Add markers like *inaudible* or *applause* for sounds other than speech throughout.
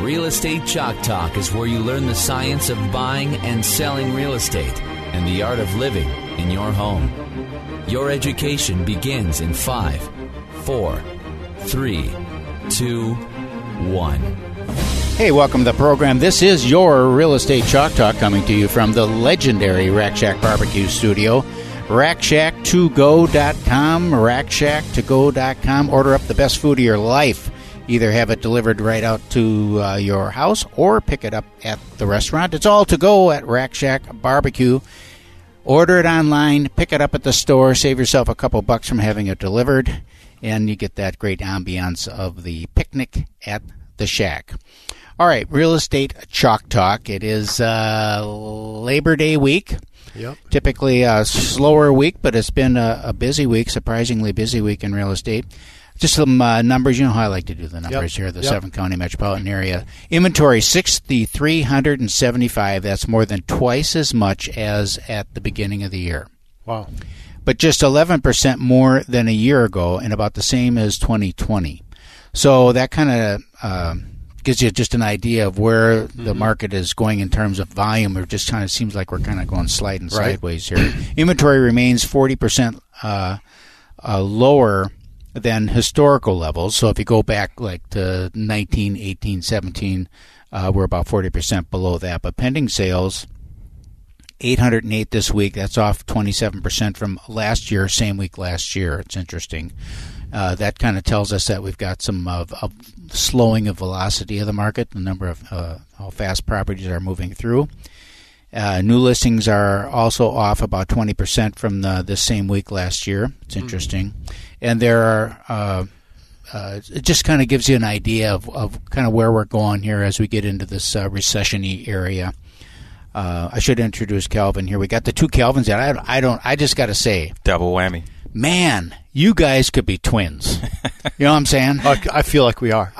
Real Estate Chalk Talk is where you learn the science of buying and selling real estate and the art of living in your home. Your education begins in five, four, three, two, one. Hey, welcome to the program. This is your Real Estate Chalk Talk coming to you from the legendary Rack Shack Barbecue Studio. RackShack2Go.com, RackShack2Go.com. Order up the best food of your life. Either have it delivered right out to uh, your house or pick it up at the restaurant. It's all to go at Rack Shack Barbecue. Order it online, pick it up at the store, save yourself a couple bucks from having it delivered, and you get that great ambiance of the picnic at the shack. All right, real estate chalk talk. It is uh, Labor Day week. Yep. Typically a slower week, but it's been a, a busy week, surprisingly busy week in real estate. Just some uh, numbers. You know how I like to do the numbers Yep. here, the Yep. seven county metropolitan area. Inventory 6,375. That's more than twice as much as at the beginning of the year. Wow. But just 11% more than a year ago and about the same as 2020. So that kind of uh, gives you just an idea of where the Mm-hmm. market is going in terms of volume. It just kind of seems like we're kind of going sliding Right. sideways here. Inventory remains 40% uh, uh, lower than historical levels. So if you go back like to 19, 18, 17, uh, we're about 40% below that. But pending sales, 808 this week. That's off 27% from last year, same week last year. It's interesting. Uh, that kind of tells us that we've got some of, of slowing of velocity of the market, the number of uh, how fast properties are moving through. Uh, new listings are also off about 20% from the, the same week last year. It's interesting. And there are, uh, uh, it just kind of gives you an idea of, of kind of where we're going here as we get into this uh, recession y area. Uh, I should introduce Calvin here. We got the two Calvins. And I, I don't. I just got to say, Double whammy. man, you guys could be twins. *laughs* you know what I'm saying? I, I feel like we are.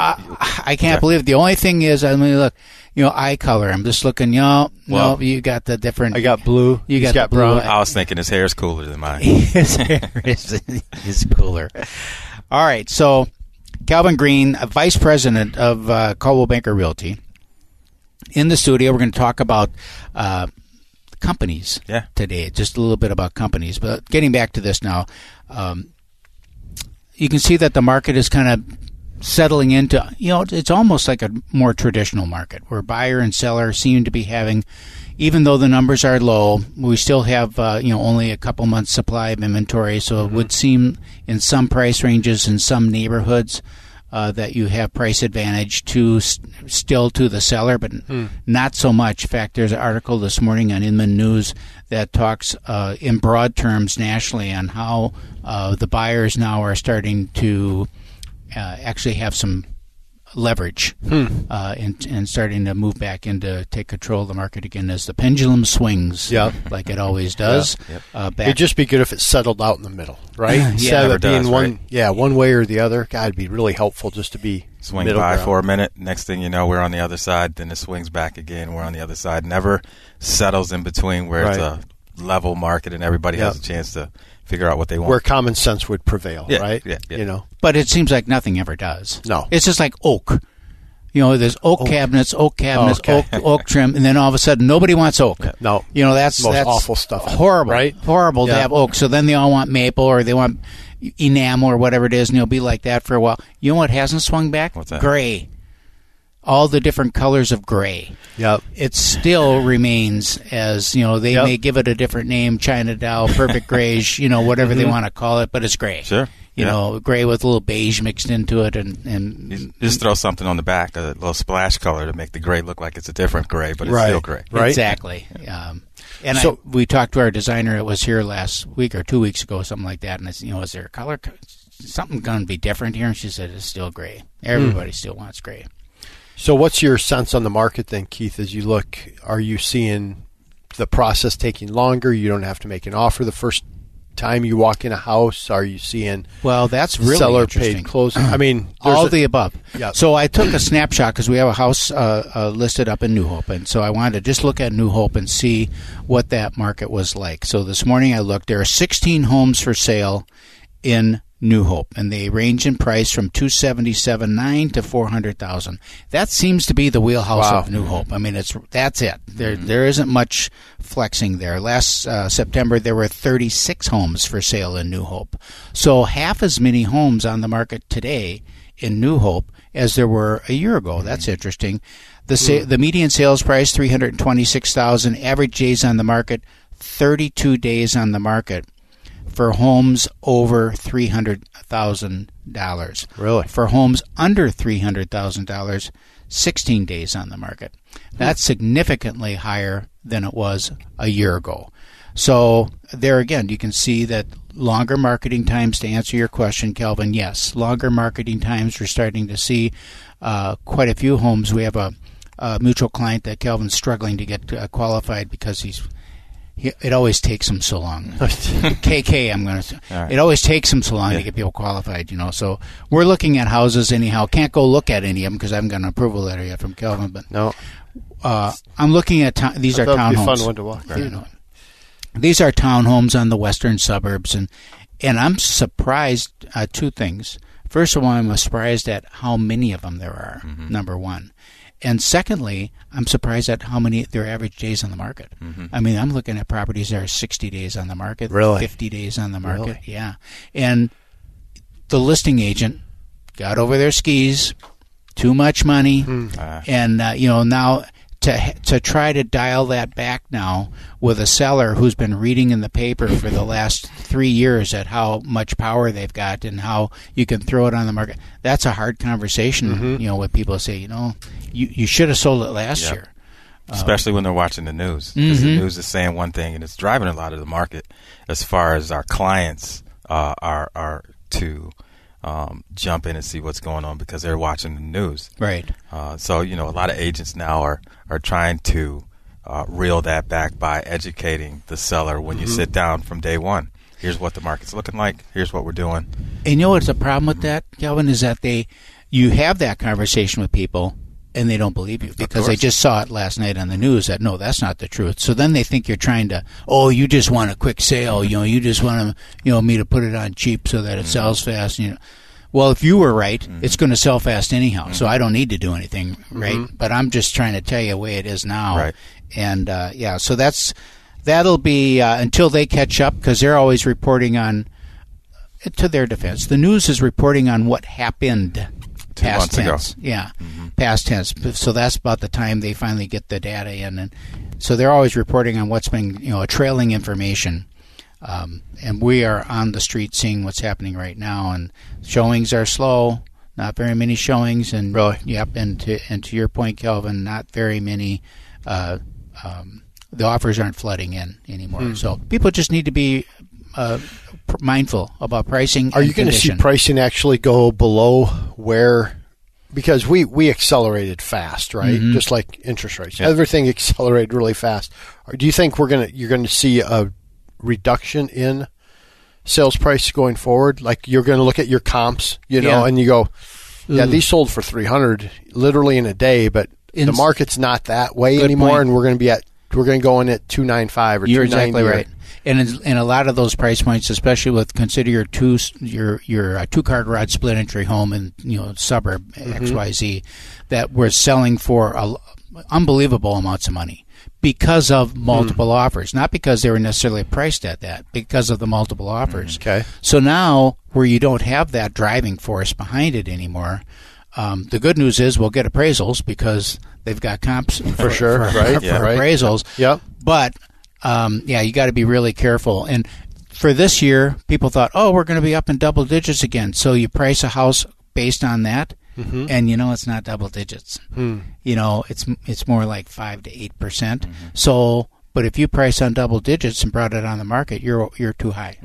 I, I can't believe it. The only thing is, I mean, look, you know, eye color. I'm just looking. You know, Well, no, you got the different. I got blue. You He's got, got the blue. brown. I was thinking his hair is cooler than mine. *laughs* His hair is, is cooler. All right, so Calvin Green, a vice president of uh, Coldwell Banker Realty, in the studio. We're going to talk about uh, companies Yeah. today. Just a little bit about companies, but getting back to this now, um, you can see that the market is kind of settling into. You know, it's almost like a more traditional market where buyer and seller seem to be having. Even though the numbers are low, we still have uh, you know only a couple months supply of inventory. So it would seem in some price ranges in some neighborhoods uh, that you have price advantage to s- still to the seller, but not so much. In fact, there's an article this morning on Inman News that talks uh, in broad terms nationally on how uh, the buyers now are starting to uh, actually have some leverage uh, and, and starting to move back into take control of the market again as the pendulum swings Yep. like it always does. Yep. Uh, back It'd just be good if it settled out in the middle, *laughs* right? Yeah. Instead Never of being does, one, right? yeah, one way or the other. God, it'd be really helpful just to be Swing middle by ground. for a minute. Next thing you know, we're on the other side. Then it swings back again. We're on the other side. Never settles in between where it's a level market and everybody has a chance to figure out what they want. where common sense would prevail, Yeah, right? yeah, yeah. You know, but it seems like nothing ever does. No. it's just like oak. You know, there's oak, cabinets, oak cabinets, Oh, okay. oak, oak trim, and then all of a sudden nobody wants oak. No. you know that's Most that's awful stuff, Horrible, right? Horrible to have oak. So then they all want maple or they want enamel or whatever it is, and you'll be like that for a while. You know what hasn't swung back? What's that? Gray. All the different colors of gray. Yep. It still remains as you know they Yep. may give it a different name, China Dow, Perfect *laughs* Grayish, you know whatever they want to call it, but it's gray. Sure. You Yeah. know, gray with a little beige mixed into it, and and You just throw something on the back, a little splash color to make the gray look like it's a different gray, but it's Right. still gray. Right. Exactly. Um, and So- I, we talked to our designer. It was here last week or two weeks ago, something like that. And I said, you know, is there a color? co- Something going to be different here? And she said it's still gray. Everybody still wants gray. So, what's your sense on the market then, Keith? As you look, are you seeing the process taking longer? You don't have to make an offer the first time you walk in a house. Are you seeing Well, that's really seller paid closing? *clears throat* I mean, all a- the above. Yeah. So I took a snapshot because we have a house uh, uh, listed up in New Hope, and so I wanted to just look at New Hope and see what that market was like. So this morning I looked. There are 16 homes for sale in New Hope, and they range in price from 277.9 to 400,000. That seems to be the wheelhouse Wow. of New Hope. I mean, it's that's it. There mm-hmm. there isn't much flexing there. Last uh, September there were 36 homes for sale in New Hope. So half as many homes on the market today in New Hope as there were a year ago. Mm-hmm. That's interesting. The hmm. sa- the median sales price 326,000, average days on the market 32 days on the market for homes over three hundred thousand dollars. Really? For homes under three hundred thousand dollars, sixteen days on the market. That's significantly higher than it was a year ago. So there again, you can see that longer marketing times. To answer your question, Kelvin, yes, longer marketing times. We're starting to see uh, quite a few homes. We have a, a mutual client that Kelvin's struggling to get uh, qualified because he's he, it always takes him so long. *laughs* KK, I'm going to. Right. It always takes him so long to get people qualified, you know. So we're looking at houses anyhow. Can't go look at any of them because I haven't got an approval letter yet from Kelvin. But no? uh, I'm looking at town these I are thought it'd be a townhomes. fun one to walk. You know, these are townhomes on the western suburbs, and and I'm surprised. Uh, two things. First of all, I'm surprised at how many of them there are. Mm-hmm. Number one, and secondly, I'm surprised at how many their average days on the market. I mean, I'm looking at properties that are 60 days on the market, Really? 50 days on the market. Really? Yeah, and the listing agent got over their skis, too much money, Ah. and uh, you know now to to try to dial that back now with a seller who's been reading in the paper for the last three years at how much power they've got and how you can throw it on the market. That's a hard conversation, you know, when people say, you know, you you should have sold it last Yep. year. especially when they're watching the news. 'Cause the Mhm. news is saying one thing, and it's driving a lot of the market as far as our clients uh, are are to um, jump in and see what's going on because they're watching the news. Right. Uh, so you know, a lot of agents now are are trying to uh, reel that back by educating the seller when you Mhm. sit down from day one. Here's what the market's looking like. Here's what we're doing. And you know what's the problem with that, Kelvin, is that they you have that conversation with people and they don't believe you because they just saw it last night on the news that no, that's not the truth. So then they think you're trying to, oh, you just want a quick sale, you know, you just want to, you know, me to put it on cheap so that it mm-hmm. sells fast, you know. Well, if you were right, mm-hmm. it's going to sell fast anyhow. So mm-hmm. I don't need to do anything, right? But I'm just trying to tell you the way it is now. Right. And uh, yeah, so that's that'll be uh, until they catch up because they're always reporting on to their defense, the news is reporting on what happened Two past months ago. tense. Yeah, past tense. So that's about the time they finally get the data in, and so they're always reporting on what's been, you know, a trailing information. Um, and we are on the street seeing what's happening right now, and showings are slow. Not very many showings, and Really? yep. And to and to your point, Kelvin, not very many. Uh, um, the offers aren't flooding in anymore. Hmm. So people just need to be uh, pr- mindful about pricing. Are you going to see pricing actually go below where? Because we we accelerated fast, right? Mhm. Just like interest rates, Yeah. everything *laughs* accelerated really fast. Do you think we're gonna you're going to see a reduction in sales price going forward? Like you're going to look at your comps, you know, Yeah. and you go, yeah, Ooh. these sold for three hundred literally in a day, but In- the market's not that way Good anymore, point. and we're going to be at we're going to go in at two nine five or You're exactly right. And in, in a lot of those price points, especially with consider your two your your uh, two car garage split entry home in you know suburb Mm-hmm. XYZ, that we're selling for a, unbelievable amounts of money because of multiple Hmm. offers, not because they were necessarily priced at that, because of the multiple offers. Okay. So now, where you don't have that driving force behind it anymore, Um, the good news is we'll get appraisals because they've got comps for, sure, for, right, for yeah. right. appraisals. Yep. But um, yeah, you got to be really careful. And for this year, people thought, oh, we're going to be up in double digits again. So you price a house based on that, Mm-hmm. and you know it's not double digits. Hmm. You know it's it's more like five to eight percent. So, but if you price on double digits and brought it on the market, you're you're too high.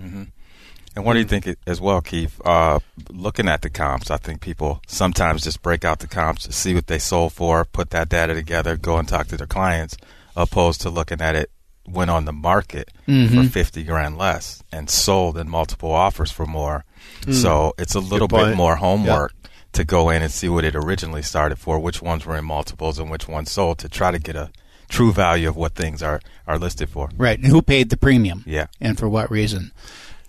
And what do you think as well, Keith? Uh, looking at the comps, I think people sometimes just break out the comps, see what they sold for, put that data together, go and talk to their clients, opposed to looking at it when on the market Mm-hmm. for 50 grand less and sold in multiple offers for more. So it's a little bit more homework to go in and see what it originally started for, which ones were in multiples and which ones sold to try to get a true value of what things are, are listed for. Right, and who paid the premium? Yeah. and for what reason?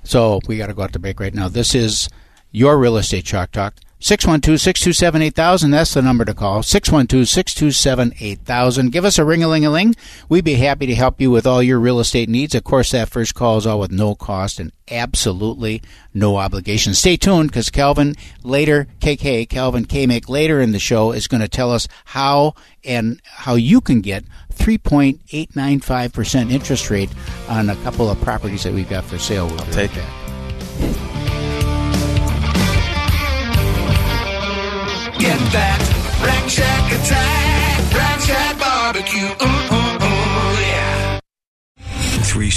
So we got to go out to break right now. This is your real estate chalk talk. 612-627-8000. That's the number to call. 612-627-8000. Give us a ring-a-ling-a-ling. We'd be happy to help you with all your real estate needs. Of course, that first call is all with no cost and absolutely no obligation. Stay tuned because Calvin later, KK, Calvin Kamick later in the show is going to tell us how and how you can get 3.895% interest rate on a couple of properties that we've got for sale. We'll right take it.